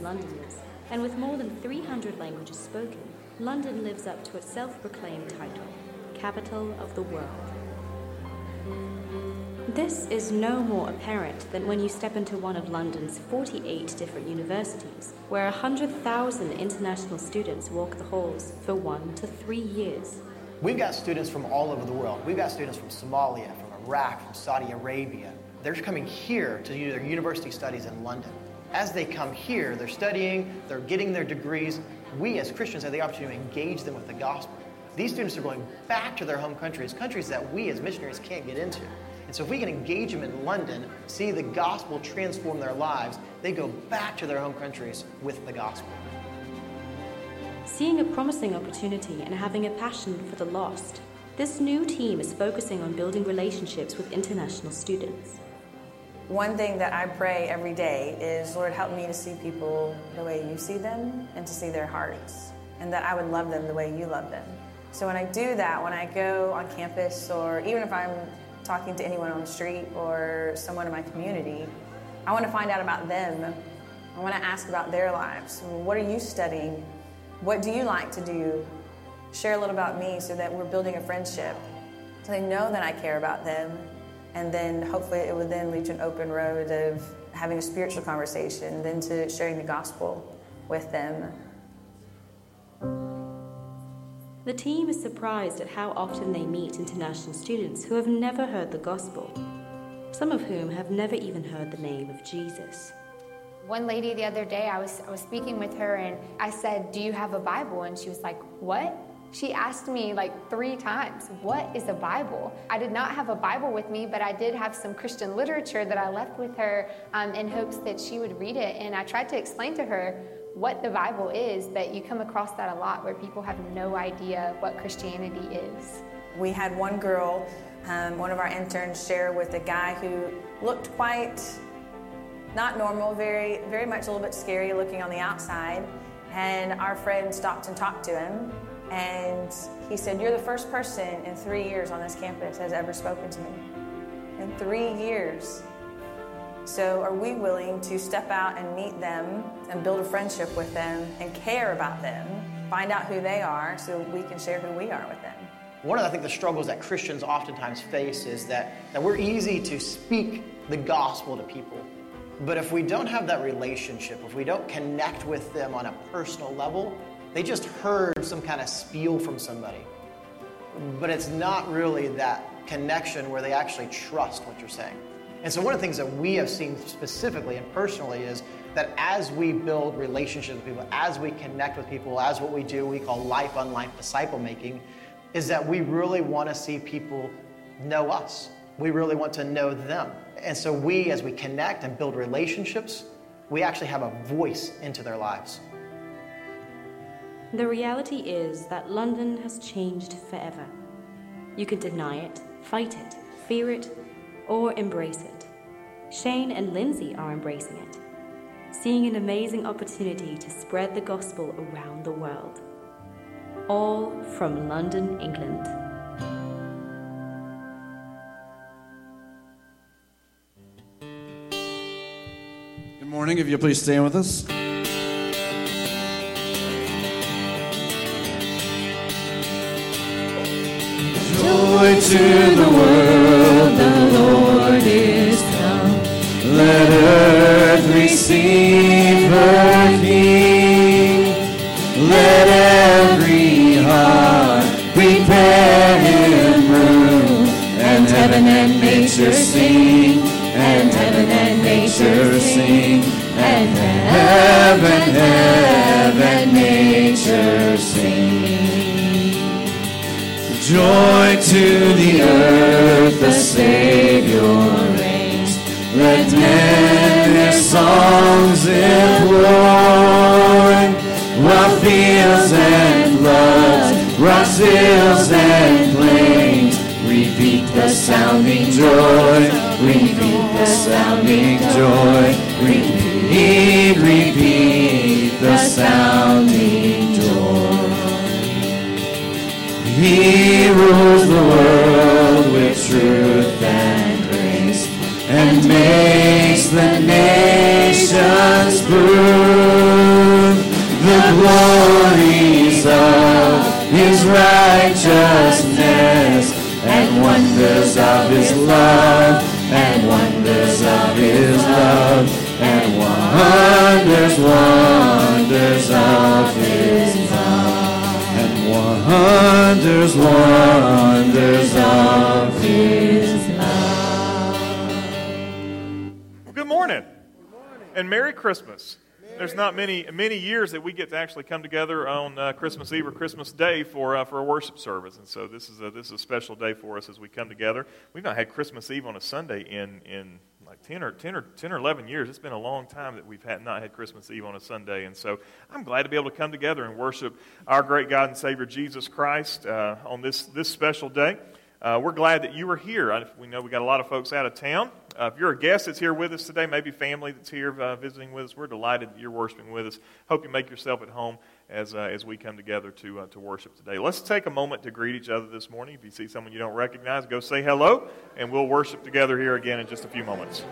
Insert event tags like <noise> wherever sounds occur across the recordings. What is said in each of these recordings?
Londoners, and with more than 300 languages spoken, London lives up to its self proclaimed title Capital of the World. This is no more apparent than when you step into one of London's 48 different universities, where 100,000 international students walk the halls for one to three years. We've got students from all over the world. We've got students from Somalia, from Iraq, from Saudi Arabia. They're coming here to do their university studies in London. As they come here, they're studying, they're getting their degrees. We as Christians have the opportunity to engage them with the gospel. These students are going back to their home countries, countries that we as missionaries can't get into. And so if we can engage them in London, see the gospel transform their lives, they go back to their home countries with the gospel. Seeing a promising opportunity and having a passion for the lost, this new team is focusing on building relationships with international students. One thing that I pray every day is, Lord, help me to see people the way you see them and to see their hearts, and that I would love them the way you love them. So when I do that, when I go on campus, or even if I'm talking to anyone on the street or someone in my community, I want to find out about them. I want to ask about their lives. What are you studying? What do you like to do? Share a little about me so that we're building a friendship. So they know that I care about them. And then hopefully it would then lead to an open road of having a spiritual conversation, then to sharing the gospel with them. The team is surprised at how often they meet international students who have never heard the gospel, some of whom have never even heard the name of Jesus. One lady the other day, I was, I was speaking with her and I said, Do you have a Bible? And she was like, What? She asked me like three times, What is a Bible? I did not have a Bible with me, but I did have some Christian literature that I left with her um, in hopes that she would read it. And I tried to explain to her what the Bible is, but you come across that a lot where people have no idea what Christianity is. We had one girl, um, one of our interns, share with a guy who looked quite not normal, very, very much a little bit scary looking on the outside. And our friend stopped and talked to him. And he said, You're the first person in three years on this campus has ever spoken to me. In three years. So, are we willing to step out and meet them and build a friendship with them and care about them, find out who they are so we can share who we are with them? One of, I think, the struggles that Christians oftentimes face is that, that we're easy to speak the gospel to people. But if we don't have that relationship, if we don't connect with them on a personal level, they just heard some kind of spiel from somebody. But it's not really that connection where they actually trust what you're saying. And so, one of the things that we have seen specifically and personally is that as we build relationships with people, as we connect with people, as what we do, we call life on life disciple making, is that we really want to see people know us. We really want to know them. And so we, as we connect and build relationships, we actually have a voice into their lives. The reality is that London has changed forever. You can deny it, fight it, fear it, or embrace it. Shane and Lindsay are embracing it, seeing an amazing opportunity to spread the gospel around the world. All from London, England. Good morning. If you please stand with us. To the world, the Lord is come. Let earth receive her King. Let every heart prepare him room, and heaven and nature sing and heaven and nature sing, and heaven, heaven, Savior reigns. Let men their songs employ, while fields and floods, rocks, hills, and plains repeat the sounding joy repeat the sounding joy. Repeat, repeat the sounding joy. He rules the world nations prove the glories of his righteousness and wonders of his love and wonders of his love and wonders wonders of his love and wonders wonders of his And Merry Christmas. There's not many many years that we get to actually come together on uh, Christmas Eve or Christmas Day for uh, for a worship service, and so this is a, this is a special day for us as we come together. We've not had Christmas Eve on a Sunday in in like 10 or 10 or 10 or 11 years. It's been a long time that we've had not had Christmas Eve on a Sunday, and so I'm glad to be able to come together and worship our great God and Savior Jesus Christ uh, on this this special day. Uh, we're glad that you are here. I, we know we got a lot of folks out of town. Uh, if you're a guest that's here with us today, maybe family that's here uh, visiting with us, we're delighted that you're worshiping with us. Hope you make yourself at home as, uh, as we come together to, uh, to worship today. Let's take a moment to greet each other this morning. If you see someone you don't recognize, go say hello, and we'll worship together here again in just a few moments.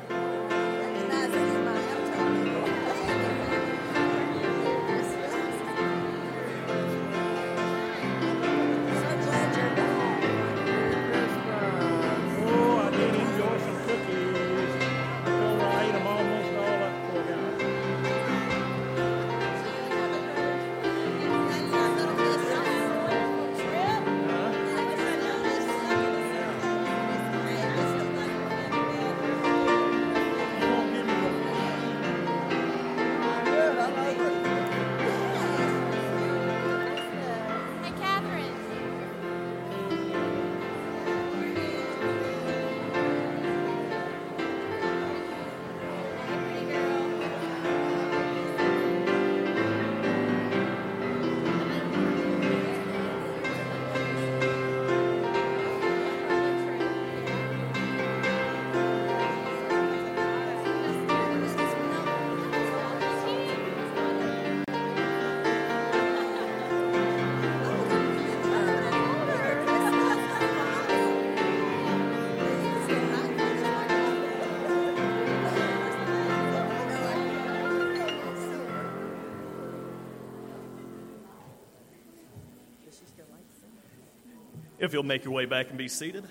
If you'll make your way back and be seated.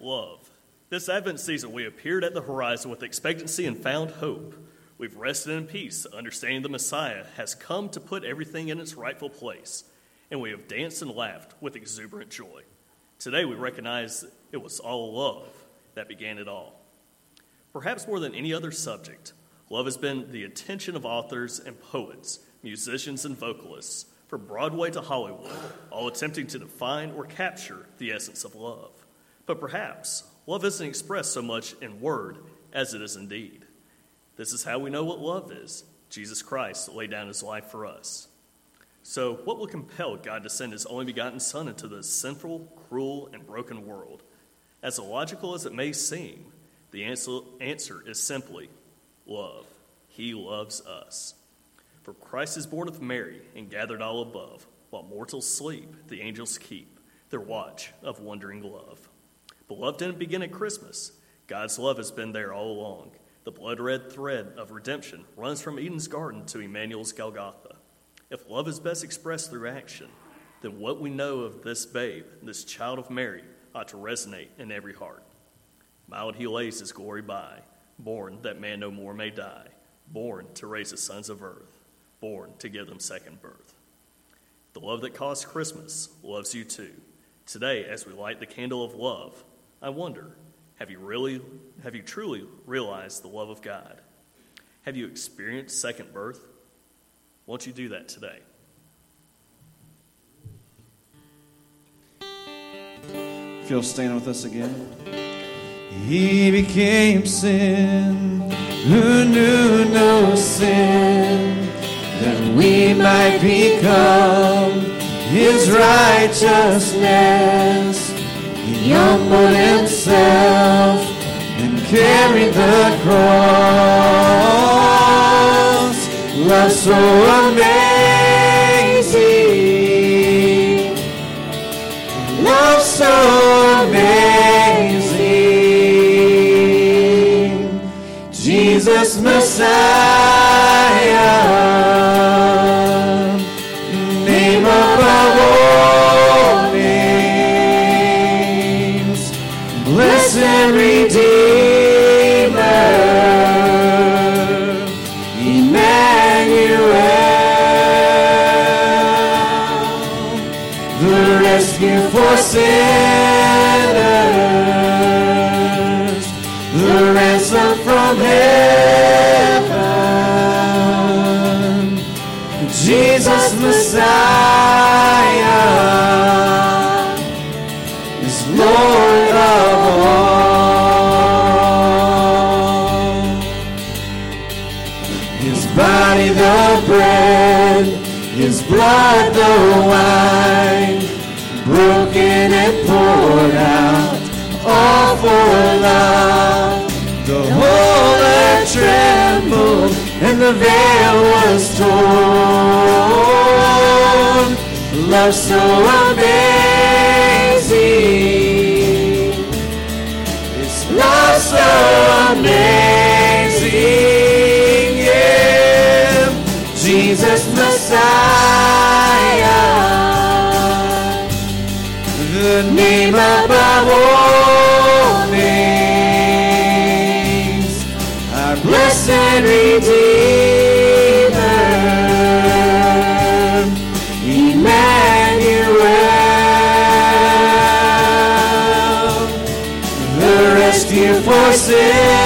Love. This Advent season, we appeared at the horizon with expectancy and found hope. We've rested in peace, understanding the Messiah has come to put everything in its rightful place, and we have danced and laughed with exuberant joy. Today, we recognize it was all love that began it all. Perhaps more than any other subject, love has been the attention of authors and poets, musicians and vocalists, from Broadway to Hollywood, all attempting to define or capture the essence of love. But perhaps love isn't expressed so much in word as it is in deed. This is how we know what love is. Jesus Christ laid down his life for us. So, what will compel God to send his only begotten Son into this sinful, cruel, and broken world? As illogical as it may seem, the answer, answer is simply love. He loves us. For Christ is born of Mary and gathered all above, while mortals sleep, the angels keep their watch of wondering love. But love didn't begin at Christmas. God's love has been there all along. The blood red thread of redemption runs from Eden's garden to Emmanuel's Golgotha. If love is best expressed through action, then what we know of this babe, this child of Mary, ought to resonate in every heart. Mild he lays his glory by, born that man no more may die, born to raise the sons of earth, born to give them second birth. The love that caused Christmas loves you too. Today, as we light the candle of love, I wonder, have you really, have you truly realized the love of God? Have you experienced second birth? Won't you do that today? If you'll stand with us again. He became sin who knew no sin, that we might become his righteousness. He humbled himself and carried the cross. Love so amazing. Love so Jesus Messiah. love. The whole earth trembled and the veil was torn. Love so amazing. It's love so amazing. Yeah. Jesus Messiah. The name above all. and Redeemer, Emmanuel, the rescue for sin.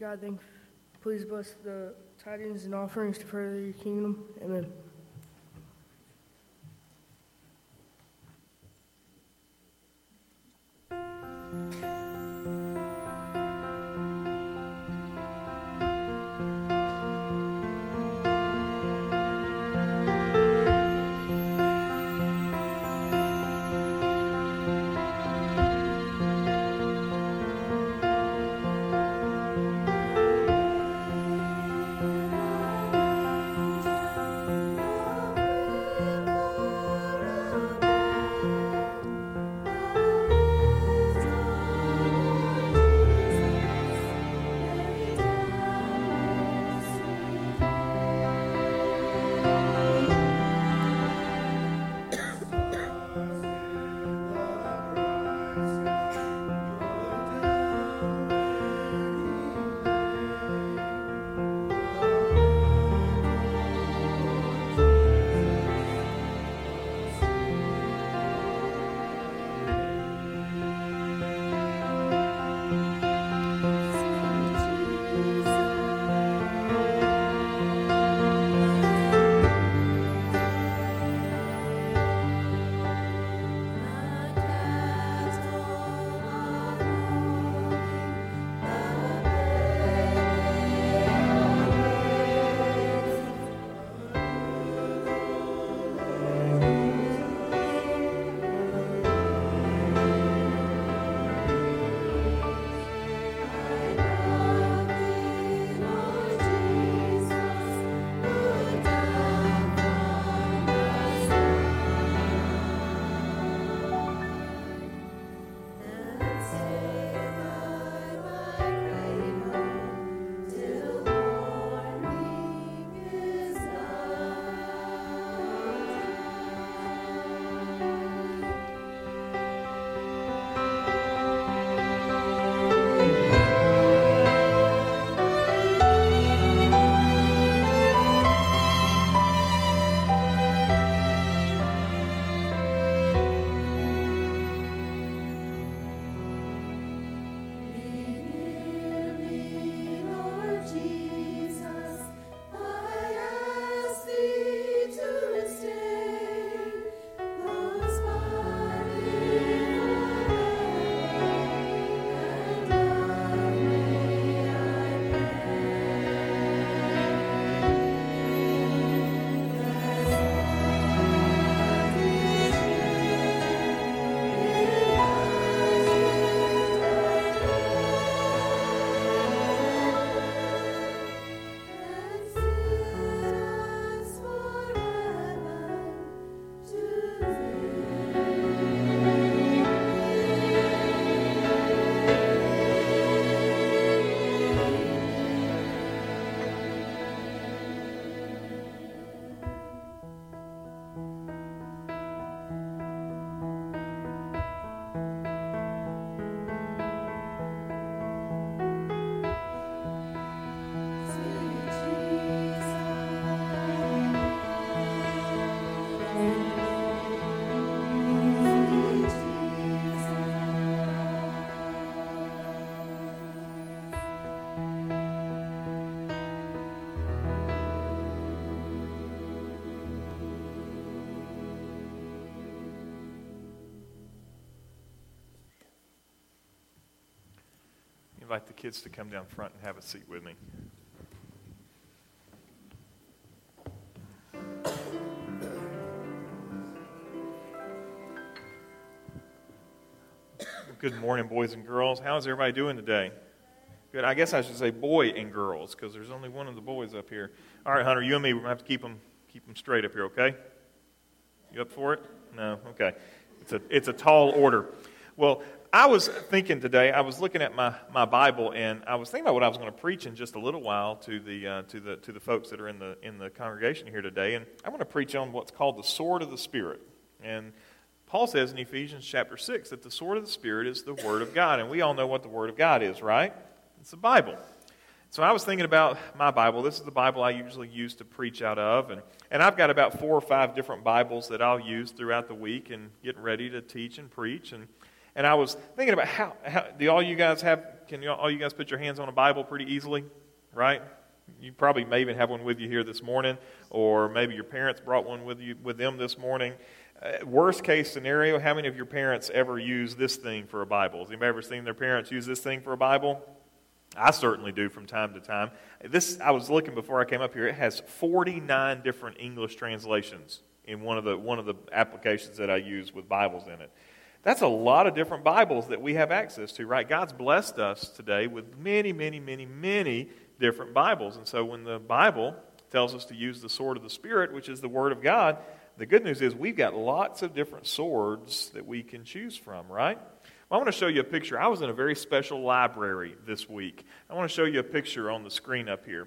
God, thank, please bless the tidings and offerings to further your kingdom. Amen. Invite the kids to come down front and have a seat with me. Good morning, boys and girls. How's everybody doing today? Good. I guess I should say boy and girls because there's only one of the boys up here. All right, Hunter, you and me, we're going to have to keep them, keep them straight up here, okay? You up for it? No? Okay. It's a, it's a tall order. Well, I was thinking today, I was looking at my, my Bible, and I was thinking about what I was going to preach in just a little while to the, uh, to, the, to the folks that are in the, in the congregation here today. And I want to preach on what's called the sword of the Spirit. And Paul says in Ephesians chapter 6 that the sword of the Spirit is the Word of God. And we all know what the Word of God is, right? It's the Bible. So I was thinking about my Bible. This is the Bible I usually use to preach out of. And, and I've got about four or five different Bibles that I'll use throughout the week and getting ready to teach and preach. And, and I was thinking about how, how do all you guys have, can you, all you guys put your hands on a Bible pretty easily, right? You probably may even have one with you here this morning, or maybe your parents brought one with you with them this morning. Uh, worst case scenario, how many of your parents ever use this thing for a Bible? Has anybody ever seen their parents use this thing for a Bible? I certainly do from time to time. This I was looking before I came up here. It has 49 different English translations in one of the one of the applications that I use with Bibles in it. That's a lot of different Bibles that we have access to, right? God's blessed us today with many, many, many, many different Bibles. And so when the Bible tells us to use the sword of the Spirit, which is the Word of God, the good news is we've got lots of different swords that we can choose from, right? Well, I want to show you a picture. I was in a very special library this week. I want to show you a picture on the screen up here.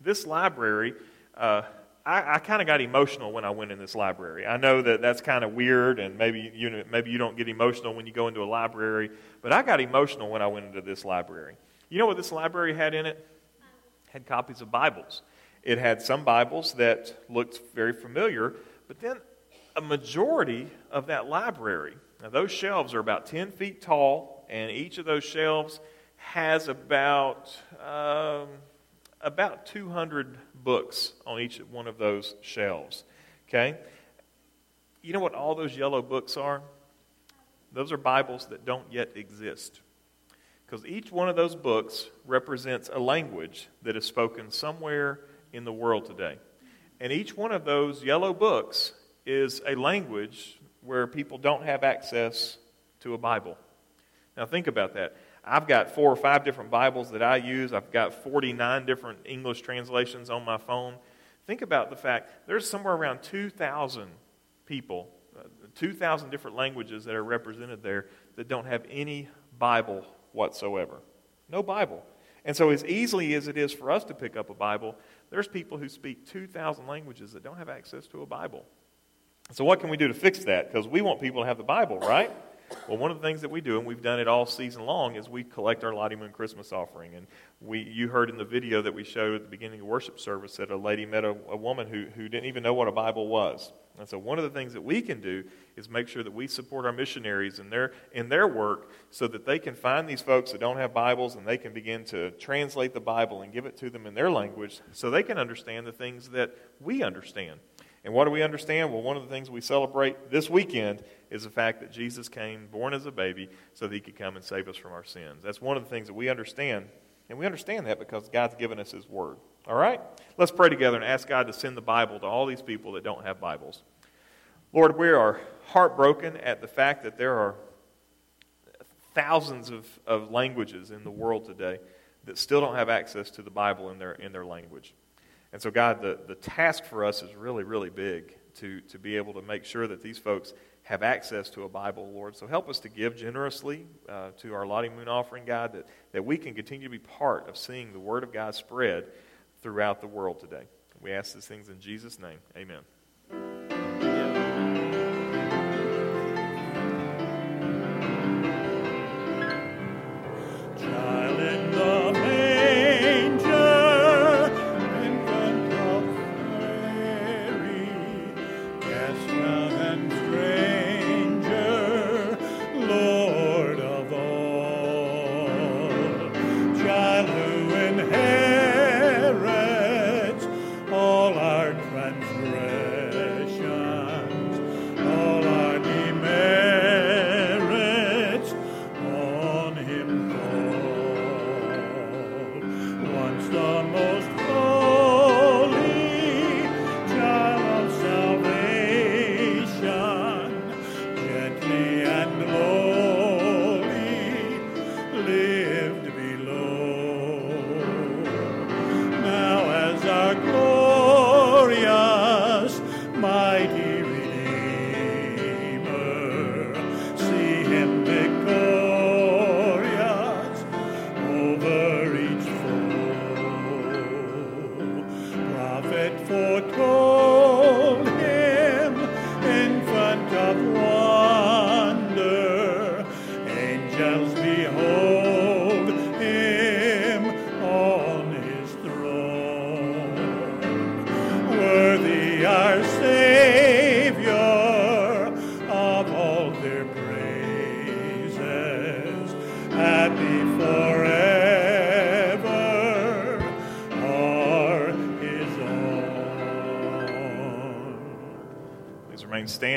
This library, uh, I, I kind of got emotional when I went in this library. I know that that's kind of weird, and maybe you, maybe you don't get emotional when you go into a library, but I got emotional when I went into this library. You know what this library had in it? had copies of Bibles. It had some Bibles that looked very familiar, but then a majority of that library, now those shelves are about 10 feet tall, and each of those shelves has about, um, about 200 books on each one of those shelves. Okay? You know what all those yellow books are? Those are Bibles that don't yet exist. Because each one of those books represents a language that is spoken somewhere in the world today. And each one of those yellow books is a language where people don't have access to a Bible. Now, think about that. I've got four or five different Bibles that I use. I've got 49 different English translations on my phone. Think about the fact there's somewhere around 2,000 people, uh, 2,000 different languages that are represented there that don't have any Bible whatsoever. No Bible. And so, as easily as it is for us to pick up a Bible, there's people who speak 2,000 languages that don't have access to a Bible. So, what can we do to fix that? Because we want people to have the Bible, right? Well, one of the things that we do, and we've done it all season long, is we collect our Lottie Moon Christmas offering. And we, you heard in the video that we showed at the beginning of worship service that a lady met a, a woman who, who didn't even know what a Bible was. And so, one of the things that we can do is make sure that we support our missionaries in their, in their work so that they can find these folks that don't have Bibles and they can begin to translate the Bible and give it to them in their language so they can understand the things that we understand. And what do we understand? Well, one of the things we celebrate this weekend is the fact that Jesus came, born as a baby, so that he could come and save us from our sins. That's one of the things that we understand. And we understand that because God's given us his word. All right? Let's pray together and ask God to send the Bible to all these people that don't have Bibles. Lord, we are heartbroken at the fact that there are thousands of, of languages in the world today that still don't have access to the Bible in their, in their language. And so, God, the, the task for us is really, really big to, to be able to make sure that these folks have access to a Bible, Lord. So help us to give generously uh, to our Lottie Moon offering, God, that, that we can continue to be part of seeing the Word of God spread throughout the world today. We ask these things in Jesus' name. Amen.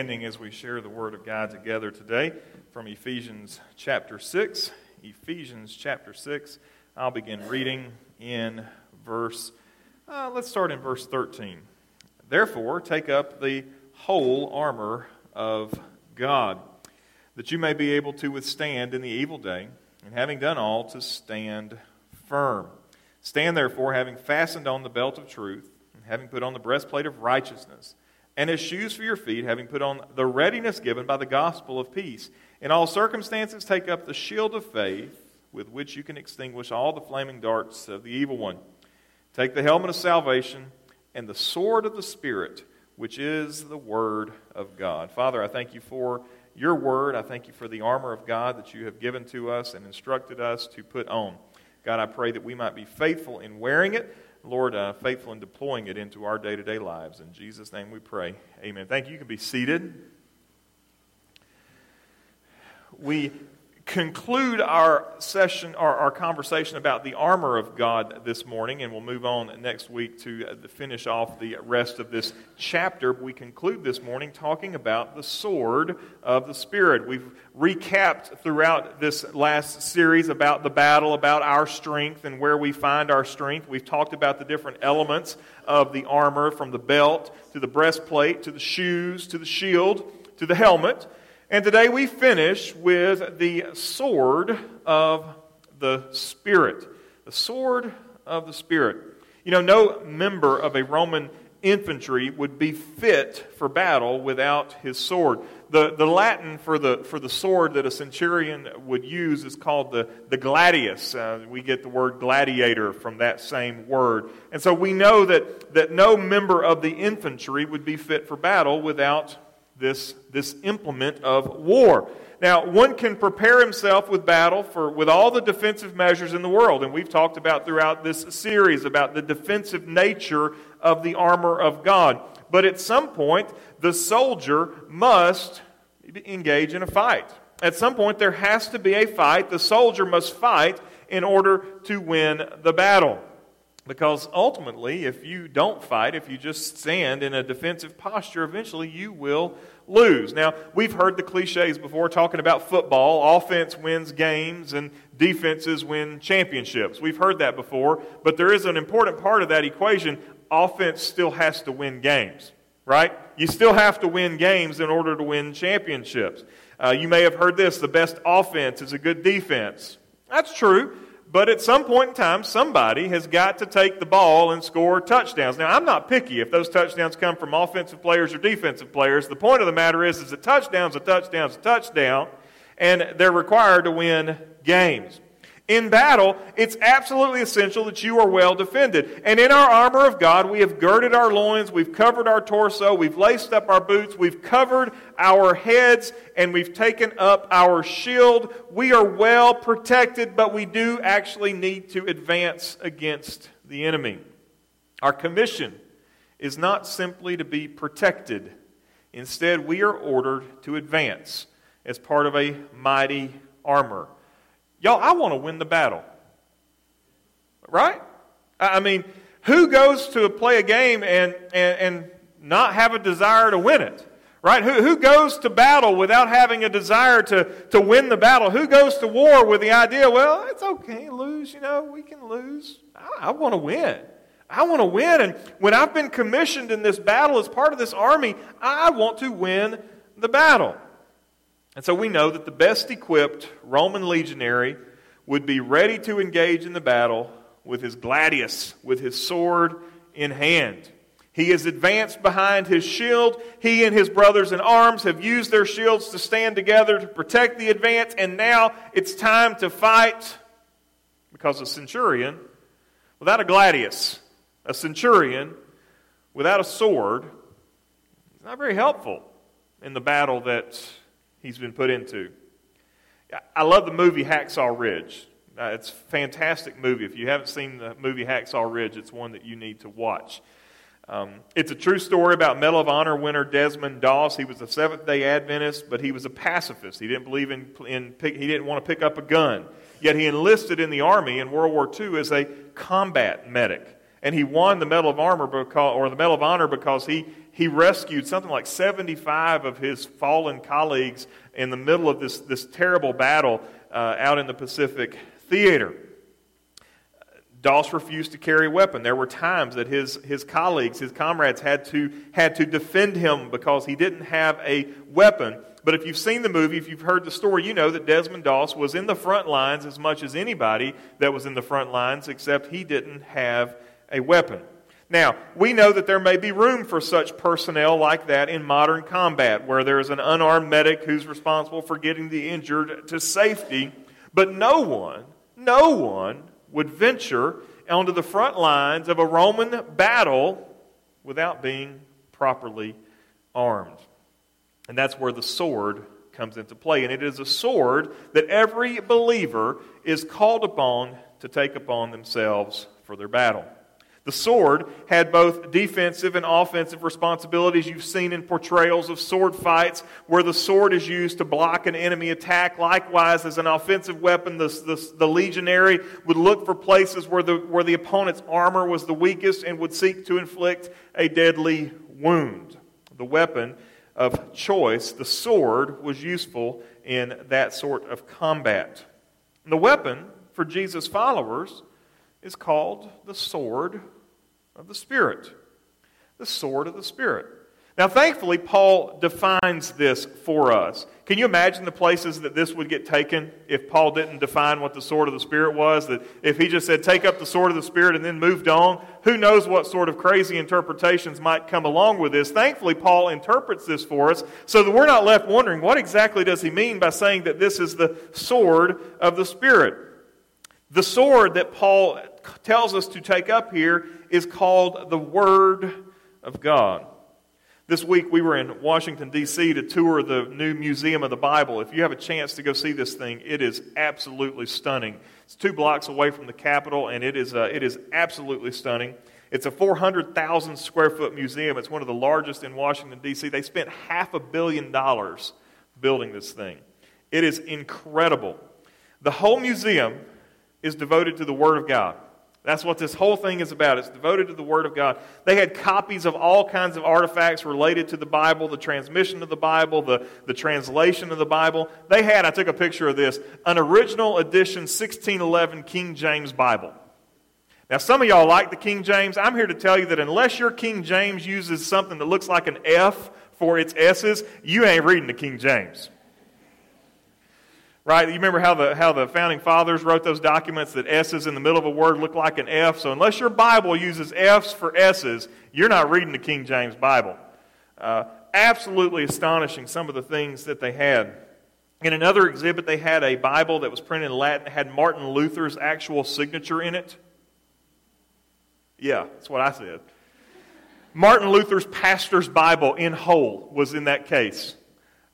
Standing as we share the Word of God together today from Ephesians chapter 6. Ephesians chapter 6. I'll begin reading in verse, uh, let's start in verse 13. Therefore, take up the whole armor of God, that you may be able to withstand in the evil day, and having done all, to stand firm. Stand therefore, having fastened on the belt of truth, and having put on the breastplate of righteousness, and as shoes for your feet, having put on the readiness given by the gospel of peace. In all circumstances, take up the shield of faith, with which you can extinguish all the flaming darts of the evil one. Take the helmet of salvation and the sword of the Spirit, which is the Word of God. Father, I thank you for your Word. I thank you for the armor of God that you have given to us and instructed us to put on. God, I pray that we might be faithful in wearing it. Lord, uh, faithful in deploying it into our day to day lives. In Jesus' name we pray. Amen. Thank you. You can be seated. We conclude our session, our, our conversation about the armor of God this morning, and we'll move on next week to uh, finish off the rest of this chapter. We conclude this morning talking about the sword of the Spirit. We've recapped throughout this last series about the battle, about our strength, and where we find our strength. We've talked about the different elements of the armor from the belt to the breastplate to the shoes to the shield to the helmet. And today we finish with the sword of the Spirit. The sword of the Spirit. You know, no member of a Roman infantry would be fit for battle without his sword. The, the Latin for the, for the sword that a centurion would use is called the, the gladius. Uh, we get the word gladiator from that same word. And so we know that, that no member of the infantry would be fit for battle without this, this implement of war. Now, one can prepare himself with battle for, with all the defensive measures in the world, and we've talked about throughout this series about the defensive nature of the armor of God. But at some point, the soldier must engage in a fight. At some point, there has to be a fight. The soldier must fight in order to win the battle. Because ultimately, if you don't fight, if you just stand in a defensive posture, eventually you will lose. Now, we've heard the cliches before talking about football offense wins games and defenses win championships. We've heard that before, but there is an important part of that equation. Offense still has to win games, right? You still have to win games in order to win championships. Uh, you may have heard this the best offense is a good defense. That's true. But at some point in time, somebody has got to take the ball and score touchdowns. Now, I'm not picky if those touchdowns come from offensive players or defensive players. The point of the matter is, is a touchdown's a touchdown's a touchdown, and they're required to win games. In battle, it's absolutely essential that you are well defended. And in our armor of God, we have girded our loins, we've covered our torso, we've laced up our boots, we've covered our heads, and we've taken up our shield. We are well protected, but we do actually need to advance against the enemy. Our commission is not simply to be protected, instead, we are ordered to advance as part of a mighty armor. Y'all, I want to win the battle. Right? I mean, who goes to play a game and, and, and not have a desire to win it? Right? Who, who goes to battle without having a desire to, to win the battle? Who goes to war with the idea, well, it's okay, lose, you know, we can lose. I, I want to win. I want to win. And when I've been commissioned in this battle as part of this army, I want to win the battle. And so we know that the best equipped Roman legionary would be ready to engage in the battle with his gladius, with his sword in hand. He is advanced behind his shield. He and his brothers in arms have used their shields to stand together to protect the advance, and now it's time to fight because a centurion, without a gladius, a centurion without a sword is not very helpful in the battle that he's been put into. I love the movie Hacksaw Ridge. Uh, it's a fantastic movie. If you haven't seen the movie Hacksaw Ridge, it's one that you need to watch. Um, it's a true story about Medal of Honor winner Desmond Doss. He was a Seventh Day Adventist, but he was a pacifist. He didn't believe in, in he didn't want to pick up a gun. Yet he enlisted in the army in World War II as a combat medic, and he won the Medal of Honor because, or the Medal of Honor because he he rescued something like 75 of his fallen colleagues in the middle of this this terrible battle uh, out in the Pacific theater. Doss refused to carry a weapon. There were times that his, his colleagues, his comrades, had to, had to defend him because he didn't have a weapon. But if you've seen the movie, if you've heard the story, you know that Desmond Doss was in the front lines as much as anybody that was in the front lines, except he didn't have a weapon. Now, we know that there may be room for such personnel like that in modern combat, where there is an unarmed medic who's responsible for getting the injured to safety, but no one, no one would venture onto the front lines of a Roman battle without being properly armed. And that's where the sword comes into play. And it is a sword that every believer is called upon to take upon themselves for their battle. The sword had both defensive and offensive responsibilities. You've seen in portrayals of sword fights where the sword is used to block an enemy attack. Likewise, as an offensive weapon, the, the, the, legionary would look for places where the, where the opponent's armor was the weakest and would seek to inflict a deadly wound. The weapon of choice, the sword, was useful in that sort of combat. The weapon for Jesus' followers is called the sword of the Spirit. The sword of the Spirit. Now, thankfully, Paul defines this for us. Can you imagine the places that this would get taken if Paul didn't define what the sword of the Spirit was? That if he just said, take up the sword of the Spirit and then moved on, who knows what sort of crazy interpretations might come along with this? Thankfully, Paul interprets this for us so that we're not left wondering what exactly does he mean by saying that this is the sword of the Spirit. The sword that Paul tells us to take up here is called the Word of God. This week we were in Washington, D.C. to tour the new Museum of the Bible. If you have a chance to go see this thing, it is absolutely stunning. It's two blocks away from the Capitol, and it is, uh, it is absolutely stunning. It's a 400,000 square foot museum. It's one of the largest in Washington, D.C. They spent half a billion dollars building this thing. It is incredible. The whole museum is devoted to the Word of God. That's what this whole thing is about. It's devoted to the Word of God. They had copies of all kinds of artifacts related to the Bible, the transmission of the Bible, the, the translation of the Bible. They had, I took a picture of this, an original edition 1611 King James Bible. Now, some of y'all like the King James. I'm here to tell you that unless your King James uses something that looks like an F for its S's, you ain't reading the King James. Right? You remember how the, how the founding fathers wrote those documents that S's in the middle of a word look like an F? So unless your Bible uses F's for S's, you're not reading the King James Bible. Uh, absolutely astonishing some of the things that they had. In another exhibit, they had a Bible that was printed in Latin, had Martin Luther's actual signature in it. Yeah, that's what I said. Martin Luther's pastor's Bible in whole was in that case.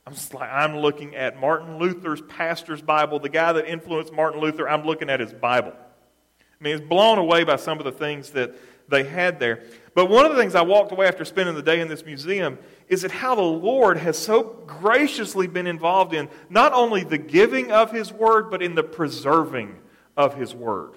I'm just like, I'm looking at Martin Luther's pastor's Bible, the guy that influenced Martin Luther, I'm looking at his Bible. I mean, it's blown away by some of the things that they had there. But one of the things I walked away after spending the day in this museum is that how the Lord has so graciously been involved in not only the giving of His Word, but in the preserving of His Word.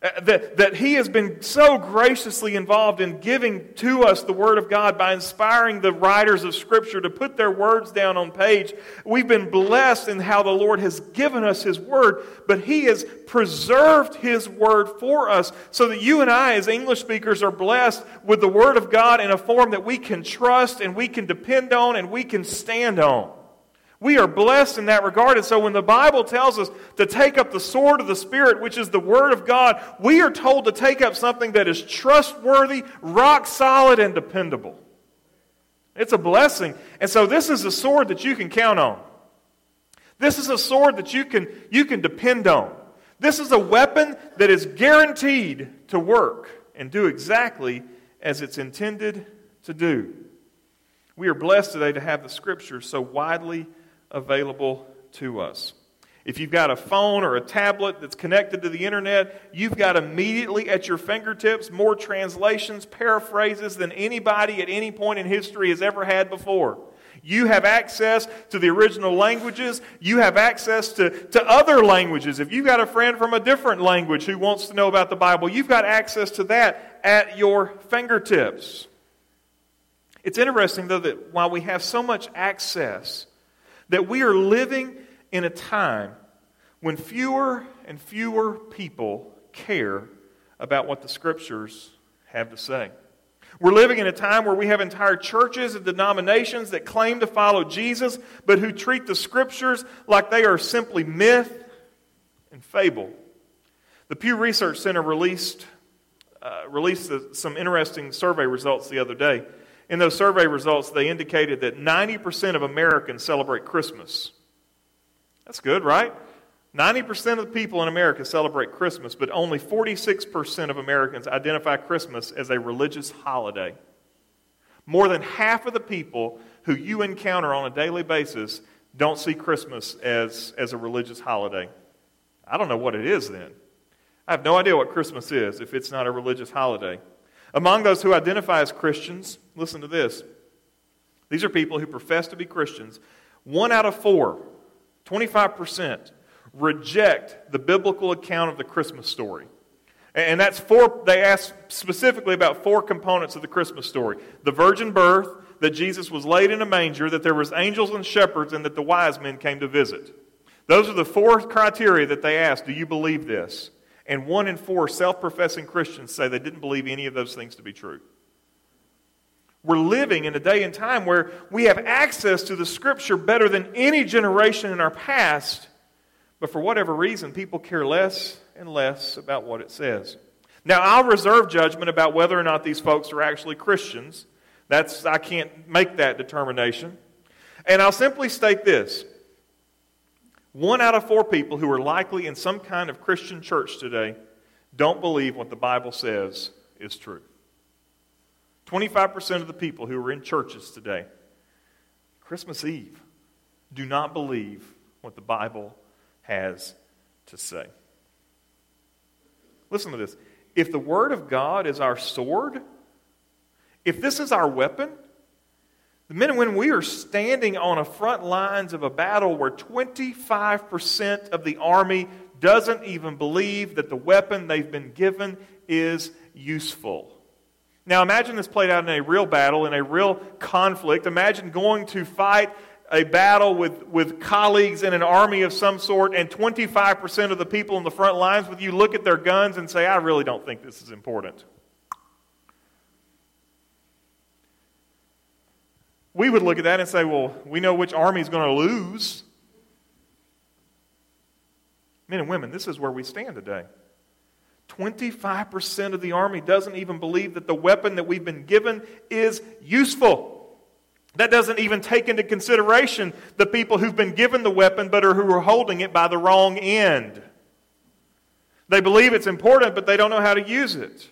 Uh, that, that he has been so graciously involved in giving to us the Word of God by inspiring the writers of Scripture to put their words down on page. We've been blessed in how the Lord has given us His Word, but He has preserved His Word for us so that you and I, as English speakers, are blessed with the Word of God in a form that we can trust and we can depend on and we can stand on. We are blessed in that regard. And so when the Bible tells us to take up the sword of the Spirit, which is the Word of God, we are told to take up something that is trustworthy, rock solid, and dependable. It's a blessing. And so this is a sword that you can count on. This is a sword that you can, you can depend on. This is a weapon that is guaranteed to work and do exactly as it's intended to do. We are blessed today to have the Scriptures so widely available to us. If you've got a phone or a tablet that's connected to the internet, you've got immediately at your fingertips more translations, paraphrases than anybody at any point in history has ever had before. You have access to the original languages. You have access to, to other languages. If you've got a friend from a different language who wants to know about the Bible, you've got access to that at your fingertips. It's interesting, though, that while we have so much access, that we are living in a time when fewer and fewer people care about what the Scriptures have to say. We're living in a time where we have entire churches and denominations that claim to follow Jesus, but who treat the Scriptures like they are simply myth and fable. The Pew Research Center released, uh, released some interesting survey results the other day. In those survey results, they indicated that 90% of Americans celebrate Christmas. That's good, right? 90% of the people in America celebrate Christmas, but only 46% of Americans identify Christmas as a religious holiday. More than half of the people who you encounter on a daily basis don't see Christmas as, as a religious holiday. I don't know what it is then. I have no idea what Christmas is if it's not a religious holiday. Among those who identify as Christians, listen to this. These are people who profess to be Christians. One out of four 25% reject the biblical account of the Christmas story. And that's four, they ask specifically about four components of the Christmas story the virgin birth, that Jesus was laid in a manger, that there was angels and shepherds, and that the wise men came to visit. Those are the four criteria that they ask Do you believe this? And one in four self professing Christians say they didn't believe any of those things to be true. We're living in a day and time where we have access to the Scripture better than any generation in our past, but for whatever reason, people care less and less about what it says. Now, I'll reserve judgment about whether or not these folks are actually Christians. That's, I can't make that determination. And I'll simply state this one out of four people who are likely in some kind of Christian church today don't believe what the Bible says is true. 25% of the people who are in churches today, Christmas Eve, do not believe what the Bible has to say. Listen to this. If the Word of God is our sword, if this is our weapon, the men and women, we are standing on a front lines of a battle where 25% of the army doesn't even believe that the weapon they've been given is useful. Now, imagine this played out in a real battle, in a real conflict. Imagine going to fight a battle with, with colleagues in an army of some sort, and 25% of the people in the front lines with you look at their guns and say, I really don't think this is important. We would look at that and say, well, we know which army is going to lose. Men and women, this is where we stand today. 25% of the army doesn't even believe that the weapon that we've been given is useful. That doesn't even take into consideration the people who've been given the weapon but are who are holding it by the wrong end. They believe it's important, but they don't know how to use it.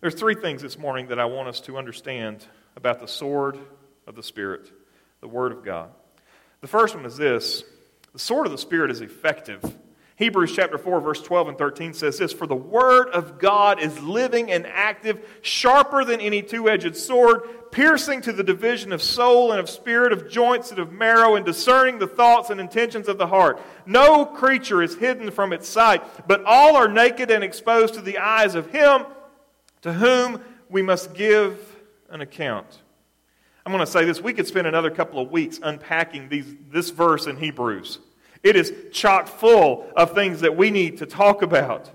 There's three things this morning that I want us to understand about the sword of the Spirit, the Word of God. The first one is this the sword of the Spirit is effective Hebrews chapter 4, verse 12 and 13 says this For the word of God is living and active, sharper than any two edged sword, piercing to the division of soul and of spirit, of joints and of marrow, and discerning the thoughts and intentions of the heart. No creature is hidden from its sight, but all are naked and exposed to the eyes of Him to whom we must give an account. I'm going to say this. We could spend another couple of weeks unpacking these, this verse in Hebrews. It is chock full of things that we need to talk about.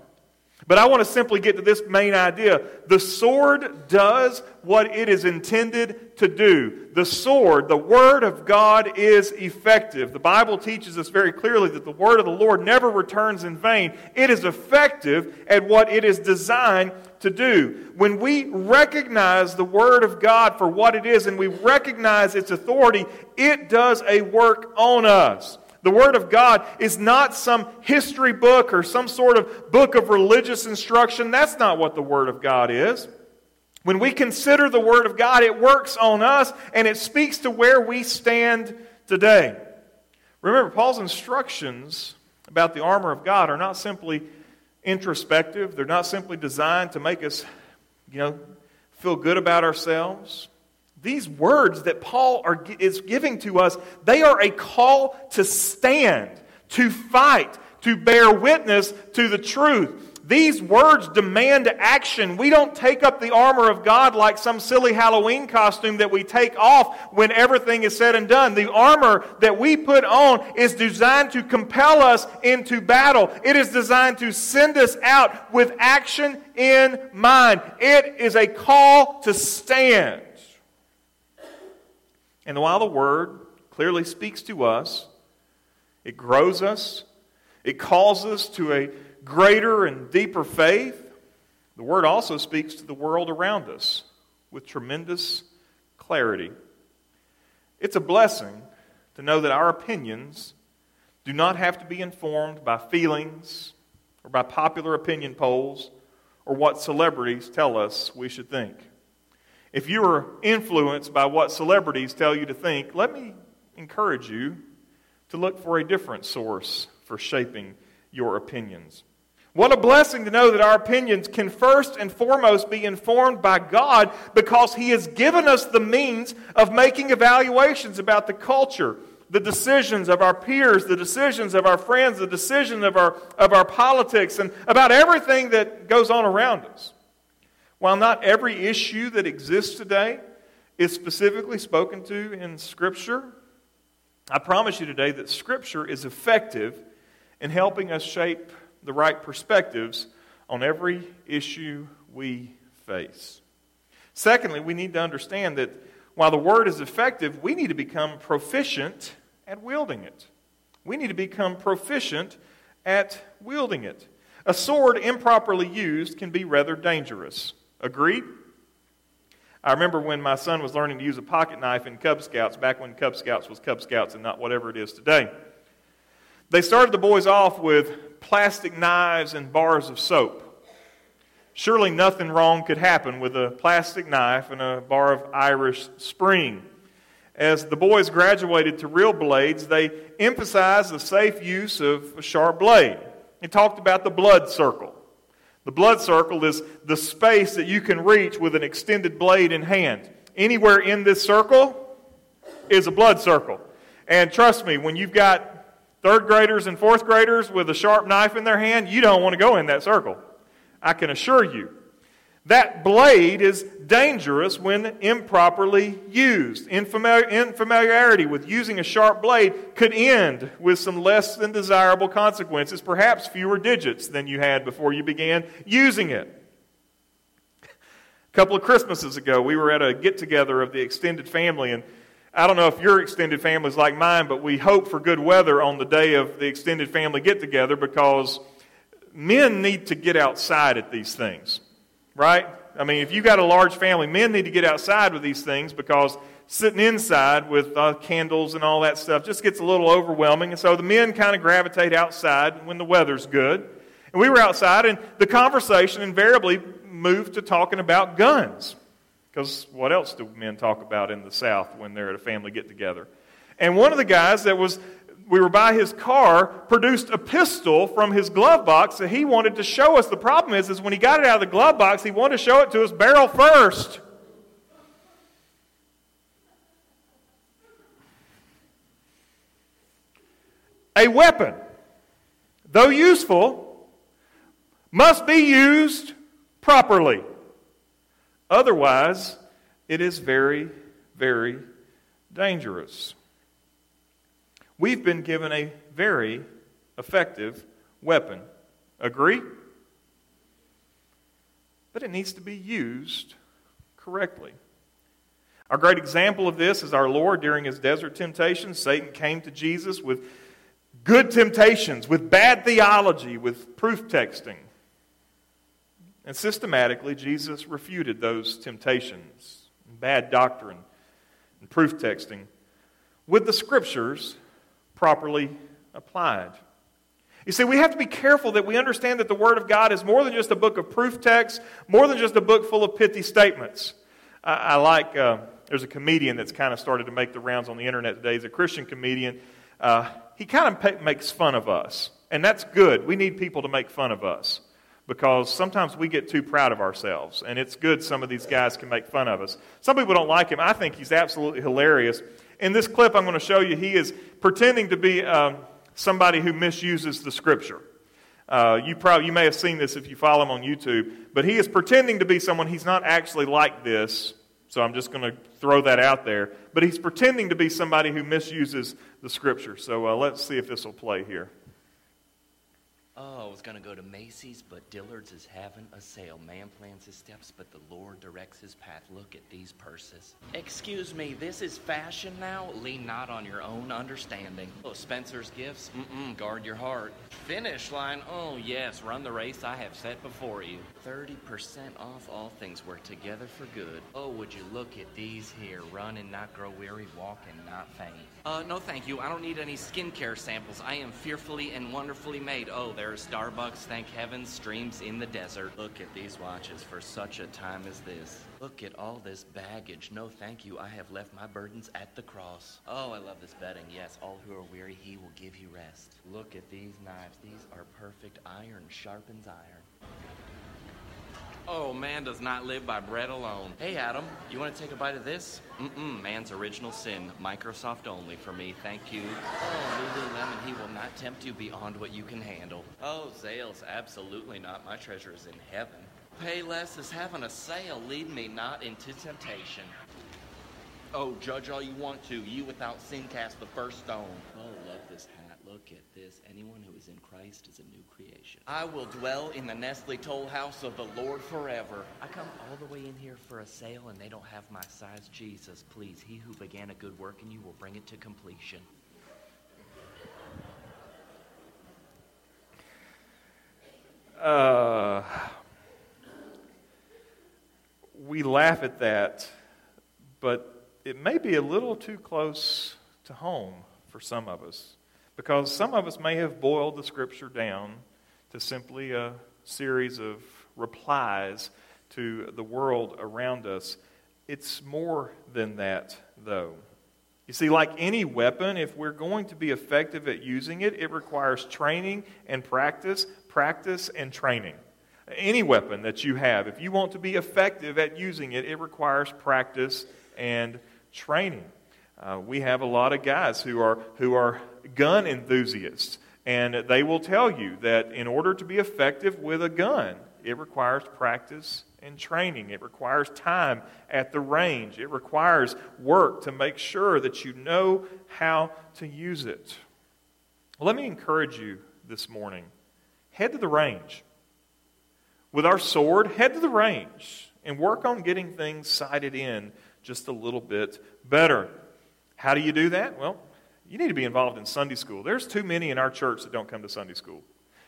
But I want to simply get to this main idea. The sword does what it is intended to do. The sword, the Word of God, is effective. The Bible teaches us very clearly that the Word of the Lord never returns in vain. It is effective at what it is designed to do. When we recognize the Word of God for what it is and we recognize its authority, it does a work on us. The Word of God is not some history book or some sort of book of religious instruction. That's not what the Word of God is. When we consider the Word of God, it works on us and it speaks to where we stand today. Remember, Paul's instructions about the armor of God are not simply introspective, they're not simply designed to make us, you know, feel good about ourselves. These words that Paul are, is giving to us, they are a call to stand, to fight, to bear witness to the truth. These words demand action. We don't take up the armor of God like some silly Halloween costume that we take off when everything is said and done. The armor that we put on is designed to compel us into battle. It is designed to send us out with action in mind. It is a call to stand. And while the Word clearly speaks to us, it grows us, it calls us to a greater and deeper faith. The Word also speaks to the world around us with tremendous clarity. It's a blessing to know that our opinions do not have to be informed by feelings or by popular opinion polls or what celebrities tell us we should think. If you are influenced by what celebrities tell you to think, let me encourage you to look for a different source for shaping your opinions. What a blessing to know that our opinions can first and foremost be informed by God because He has given us the means of making evaluations about the culture, the decisions of our peers, the decisions of our friends, the decisions of our, of our politics, and about everything that goes on around us. While not every issue that exists today is specifically spoken to in Scripture, I promise you today that Scripture is effective in helping us shape the right perspectives on every issue we face. Secondly, we need to understand that while the Word is effective, we need to become proficient at wielding it. We need to become proficient at wielding it. A sword improperly used can be rather dangerous. Agreed? I remember when my son was learning to use a pocket knife in Cub Scouts, back when Cub Scouts was Cub Scouts and not whatever it is today. They started the boys off with plastic knives and bars of soap. Surely nothing wrong could happen with a plastic knife and a bar of Irish spring. As the boys graduated to real blades, they emphasized the safe use of a sharp blade. They talked about the blood circle. The blood circle is the space that you can reach with an extended blade in hand. Anywhere in this circle is a blood circle. And trust me, when you've got third graders and fourth graders with a sharp knife in their hand, you don't want to go in that circle. I can assure you. That blade is dangerous when improperly used. Infamiliarity with using a sharp blade could end with some less than desirable consequences, perhaps fewer digits than you had before you began using it. A couple of Christmases ago, we were at a get together of the extended family, and I don't know if your extended family is like mine, but we hope for good weather on the day of the extended family get together because men need to get outside at these things right? I mean, if you've got a large family, men need to get outside with these things because sitting inside with uh, candles and all that stuff just gets a little overwhelming. And so the men kind of gravitate outside when the weather's good. And we were outside, and the conversation invariably moved to talking about guns. Because what else do men talk about in the South when they're at a family get together? And one of the guys that was we were by his car, produced a pistol from his glove box that he wanted to show us. The problem is, is when he got it out of the glove box, he wanted to show it to us barrel first. A weapon, though useful, must be used properly. Otherwise, it is very, very dangerous. We've been given a very effective weapon. Agree? But it needs to be used correctly. Our great example of this is our Lord during his desert temptation. Satan came to Jesus with good temptations, with bad theology, with proof texting. And systematically, Jesus refuted those temptations, bad doctrine, and proof texting with the scriptures properly applied. You see, we have to be careful that we understand that the Word of God is more than just a book of proof texts, more than just a book full of pithy statements. I, I like, uh, there's a comedian that's kind of started to make the rounds on the internet today. He's a Christian comedian. Uh, he kind of makes fun of us, and that's good. We need people to make fun of us because sometimes we get too proud of ourselves, and it's good some of these guys can make fun of us. Some people don't like him. I think he's absolutely hilarious. In this clip, I'm going to show you, he is pretending to be. Um, somebody who misuses the scripture. Uh, you, probably, you may have seen this if you follow him on YouTube, but he is pretending to be someone. He's not actually like this, so I'm just going to throw that out there. But he's pretending to be somebody who misuses the scripture. So uh, let's see if this will play here. Oh, I was going to go to Macy's, but Dillard's is having a sale. Man plans his steps, but the Lord directs his path. Look at these purses. Excuse me, this is fashion now? Lean not on your own understanding. Oh, Spencer's gifts? Mm-mm, guard your heart. Finish line? Oh, yes, run the race I have set before you. 30% off all things work together for good. Oh, would you look at these here? Run and not grow weary, walk and not faint. Uh, no thank you. I don't need any skincare samples. I am fearfully and wonderfully made. Oh, there's Starbucks, thank heaven, streams in the desert. Look at these watches for such a time as this. Look at all this baggage. No thank you. I have left my burdens at the cross. Oh, I love this bedding. Yes, all who are weary, he will give you rest. Look at these knives. These are perfect. Iron sharpens iron. Oh, man does not live by bread alone. Hey, Adam, you want to take a bite of this? Mm-mm, man's original sin. Microsoft only for me, thank you. Oh, Lululemon, he will not tempt you beyond what you can handle. Oh, Zales, absolutely not. My treasure is in heaven. Payless is having a sale. Lead me not into temptation. Oh, judge all you want to. You without sin cast the first stone. Oh, love this hat. Look at this. Anyone who is in Christ is a new. I will dwell in the Nestle Toll House of the Lord forever. I come all the way in here for a sale and they don't have my size. Jesus, please, he who began a good work in you will bring it to completion. Uh, we laugh at that, but it may be a little too close to home for some of us because some of us may have boiled the scripture down to simply a series of replies to the world around us. It's more than that, though. You see, like any weapon, if we're going to be effective at using it, it requires training and practice, practice and training. Any weapon that you have, if you want to be effective at using it, it requires practice and training. Uh, we have a lot of guys who are, who are gun enthusiasts, and they will tell you that in order to be effective with a gun, it requires practice and training. It requires time at the range. It requires work to make sure that you know how to use it. Let me encourage you this morning head to the range. With our sword, head to the range and work on getting things sighted in just a little bit better. How do you do that? Well, you need to be involved in Sunday school. There's too many in our church that don't come to Sunday school.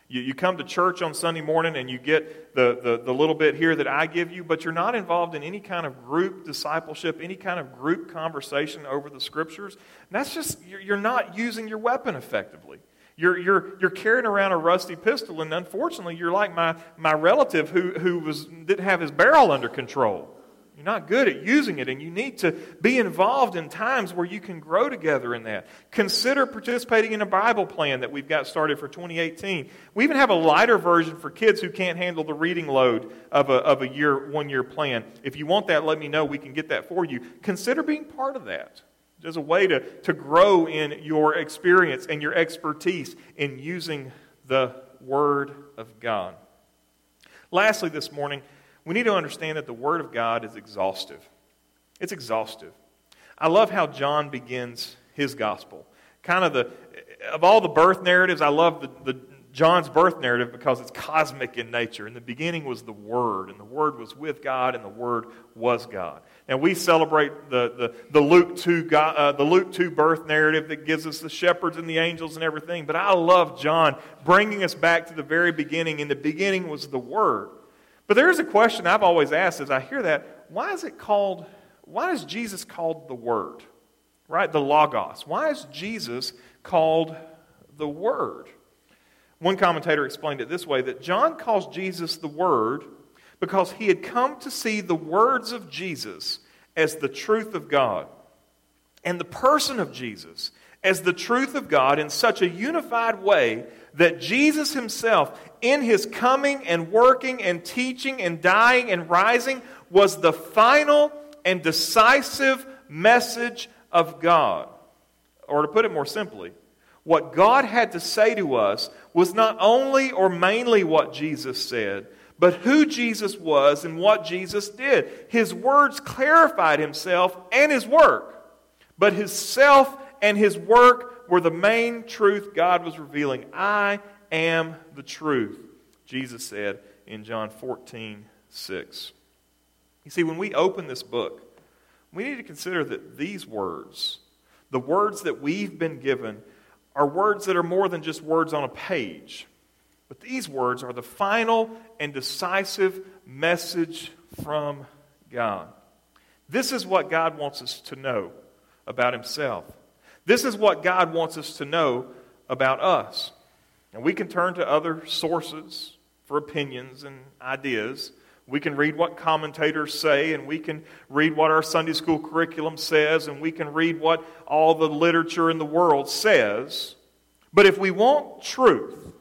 You, you come to church on Sunday morning and you get the, the, the little bit here that I give you, but you're not involved in any kind of group discipleship, any kind of group conversation over the scriptures. And that's just, you're, you're not using your weapon effectively. You're, you're, you're carrying around a rusty pistol, and unfortunately, you're like my, my relative who, who was, didn't have his barrel under control. You're not good at using it, and you need to be involved in times where you can grow together in that. Consider participating in a Bible plan that we've got started for 2018. We even have a lighter version for kids who can't handle the reading load of a, of a year, one year plan. If you want that, let me know. We can get that for you. Consider being part of that as a way to, to grow in your experience and your expertise in using the Word of God. Lastly, this morning, we need to understand that the Word of God is exhaustive. It's exhaustive. I love how John begins his gospel. Kind of the, of all the birth narratives, I love the, the John's birth narrative because it's cosmic in nature. In the beginning was the Word, and the Word was with God, and the Word was God. And we celebrate the, the, the, Luke 2 God, uh, the Luke 2 birth narrative that gives us the shepherds and the angels and everything. But I love John bringing us back to the very beginning. In the beginning was the Word. But there is a question I've always asked as I hear that why is it called, why is Jesus called the Word? right? The Logos. Why is Jesus called the Word? One commentator explained it this way that John calls Jesus the Word because he had come to see the words of Jesus as the truth of God and the person of Jesus as the truth of God in such a unified way that Jesus himself, in his coming and working and teaching and dying and rising, was the final and decisive message of God. Or to put it more simply, what God had to say to us was not only or mainly what Jesus said, but who Jesus was and what Jesus did. His words clarified himself and his work, but his self and his work were the main truth God was revealing. I am the truth, Jesus said in John 14, 6. You see, when we open this book, we need to consider that these words, the words that we've been given, are words that are more than just words on a page. But these words are the final and decisive message from God. This is what God wants us to know about Himself. This is what God wants us to know about us. And we can turn to other sources for opinions and ideas. We can read what commentators say, and we can read what our Sunday school curriculum says, and we can read what all the literature in the world says. But if we want truth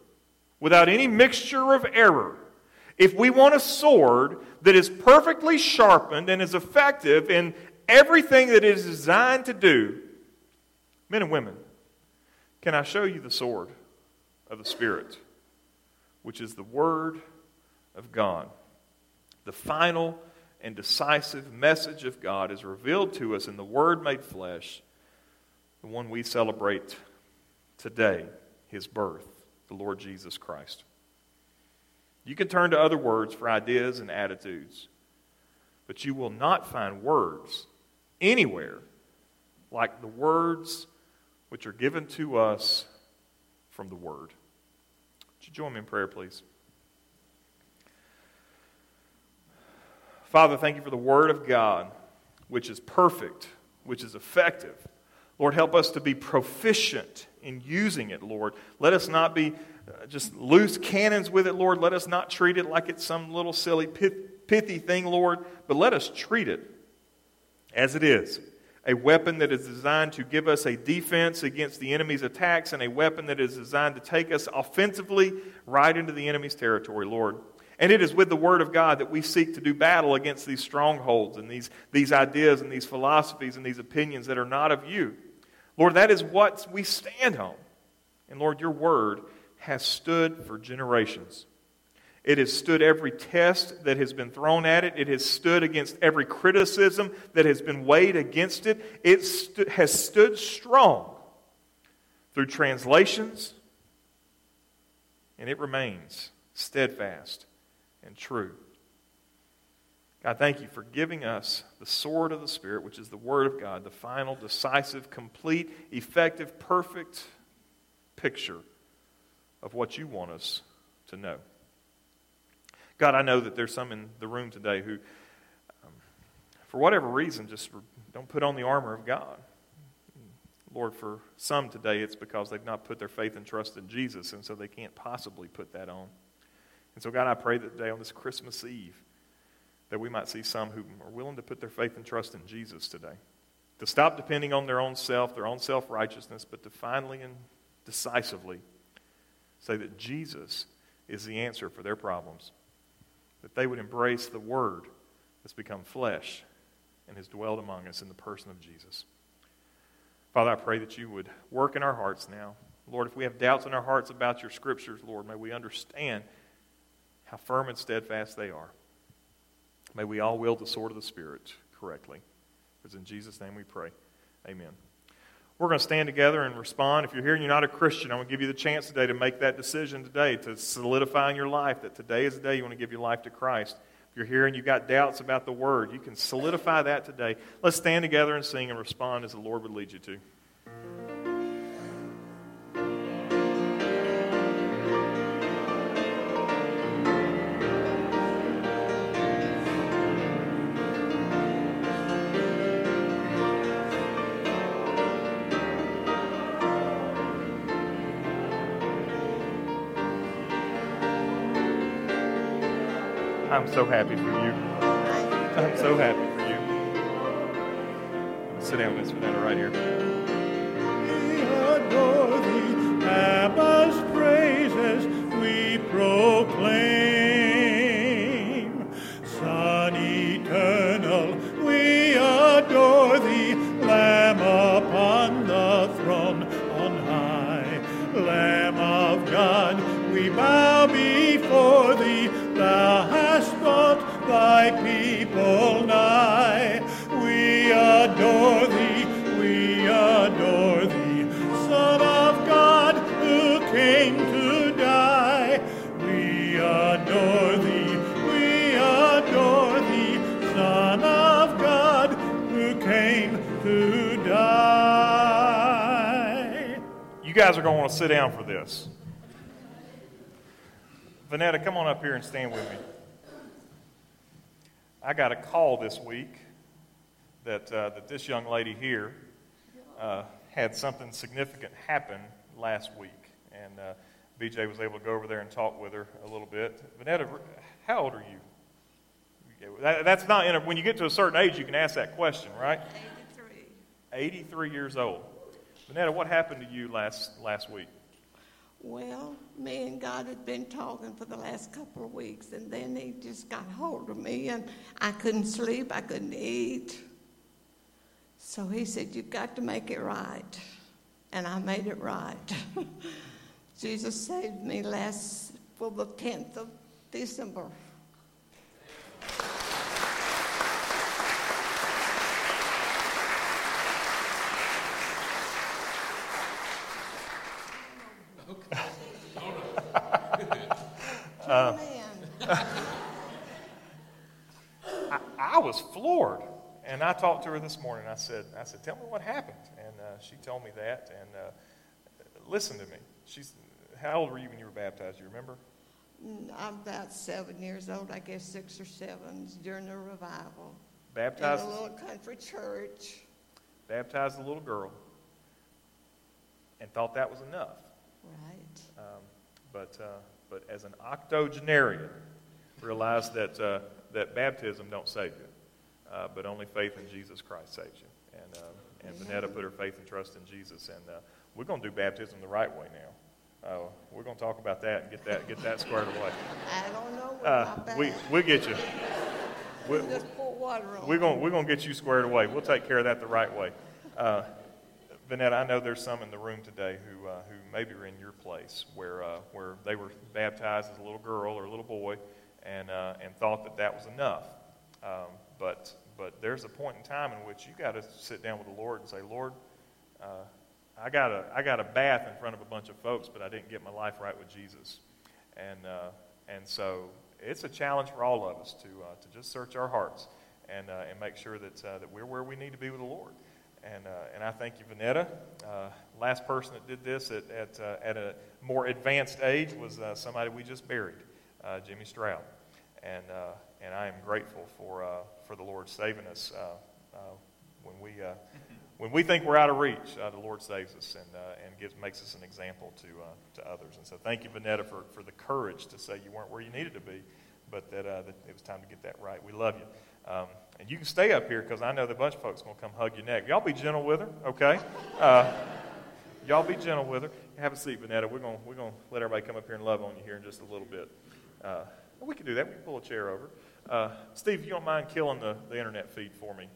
without any mixture of error, if we want a sword that is perfectly sharpened and is effective in everything that it is designed to do, men and women, can I show you the sword of the Spirit, which is the Word of God? The final and decisive message of God is revealed to us in the Word made flesh, the one we celebrate today, his birth, the Lord Jesus Christ. You can turn to other words for ideas and attitudes, but you will not find words anywhere like the words which are given to us from the Word. Would you join me in prayer, please? Father, thank you for the Word of God, which is perfect, which is effective. Lord, help us to be proficient in using it, Lord. Let us not be uh, just loose cannons with it, Lord. Let us not treat it like it's some little silly, pithy thing, Lord, but let us treat it as it is a weapon that is designed to give us a defense against the enemy's attacks, and a weapon that is designed to take us offensively right into the enemy's territory, Lord. And it is with the Word of God that we seek to do battle against these strongholds and these, these ideas and these philosophies and these opinions that are not of you. Lord, that is what we stand on. And Lord, your Word has stood for generations. It has stood every test that has been thrown at it. It has stood against every criticism that has been weighed against it. It st- has stood strong through translations, and it remains steadfast and true. God, thank you for giving us the sword of the Spirit, which is the Word of God, the final, decisive, complete, effective, perfect picture of what you want us to know. God, I know that there's some in the room today who, um, for whatever reason, just don't put on the armor of God. Lord, for some today, it's because they've not put their faith and trust in Jesus, and so they can't possibly put that on. And so, God, I pray that today on this Christmas Eve, that we might see some who are willing to put their faith and trust in Jesus today. To stop depending on their own self, their own self righteousness, but to finally and decisively say that Jesus is the answer for their problems. That they would embrace the Word that's become flesh and has dwelled among us in the person of Jesus. Father, I pray that you would work in our hearts now. Lord, if we have doubts in our hearts about your scriptures, Lord, may we understand how firm and steadfast they are. May we all wield the sword of the Spirit correctly. Because in Jesus' name we pray. Amen. We're going to stand together and respond. If you're here and you're not a Christian, I'm going to give you the chance today to make that decision today, to solidify in your life that today is the day you want to give your life to Christ. If you're here and you've got doubts about the Word, you can solidify that today. Let's stand together and sing and respond as the Lord would lead you to. I'm so happy for you. I'm so happy for you. Sit down, Miss Vanetta, right here. Guys are going to want to sit down for this. Vanetta, come on up here and stand with me. I got a call this week that, uh, that this young lady here uh, had something significant happen last week. And uh, BJ was able to go over there and talk with her a little bit. Vanetta, how old are you? That, that's not in a, when you get to a certain age, you can ask that question, right? 83. 83 years old. Vanetta, what happened to you last, last week? Well, me and God had been talking for the last couple of weeks, and then He just got hold of me, and I couldn't sleep, I couldn't eat. So He said, You've got to make it right. And I made it right. <laughs> Jesus saved me last, well, the 10th of December. Uh, I, I was floored. And I talked to her this morning. I said, I said, tell me what happened. And uh, she told me that. And uh, listen to me. She's, how old were you when you were baptized? Do you remember? Mm, I'm about seven years old, I guess six or seven, during the revival. Baptized, In a little country church. baptized a little girl and thought that was enough. Right. Um, but, uh, but as an octogenarian, realized that, uh, that baptism don't save you. Uh, but only faith in Jesus Christ saves you. And, uh, and Vanetta put her faith and trust in Jesus. And uh, we're going to do baptism the right way now. Uh, we're going to talk about that and get that, get that squared away. I don't know Uh, we we'll get you. We, just pour water on. We're going we're going to get you squared away. We'll take care of that the right way. Uh, Vanetta, I know there's some in the room today who, uh, who maybe are in your place where, uh, where they were baptized as a little girl or a little boy and, uh, and thought that that was enough. Um, but, but there's a point in time in which you got to sit down with the Lord and say, Lord, uh, I, got a, I got a bath in front of a bunch of folks, but I didn't get my life right with Jesus. And, uh, and so it's a challenge for all of us to, uh, to just search our hearts and, uh, and make sure that, uh, that we're where we need to be with the Lord. And, uh, and I thank you, Vanetta. Last person that did this at, at, at a more advanced age was somebody we just buried, Jimmy Stroud. And, and I am grateful for, uh, for the Lord saving us uh, uh, when, we, uh, when we think we're out of reach. Uh, the Lord saves us and, and gives, makes us an example to, to others. And so thank you, Vanetta, for, for the courage to say you weren't where you needed to be, but that, that it was time to get that right. We love you. Um, and you can stay up here because I know a bunch of folks going to come hug your neck. Y'all be gentle with her, okay? Y'all be gentle with her. Have a seat, Vanetta. We're going we're gonna let everybody come up here and love on you here in just a little bit. Uh, we can do that. We can pull a chair over. Uh, Steve, you don't mind killing the, the internet feed for me,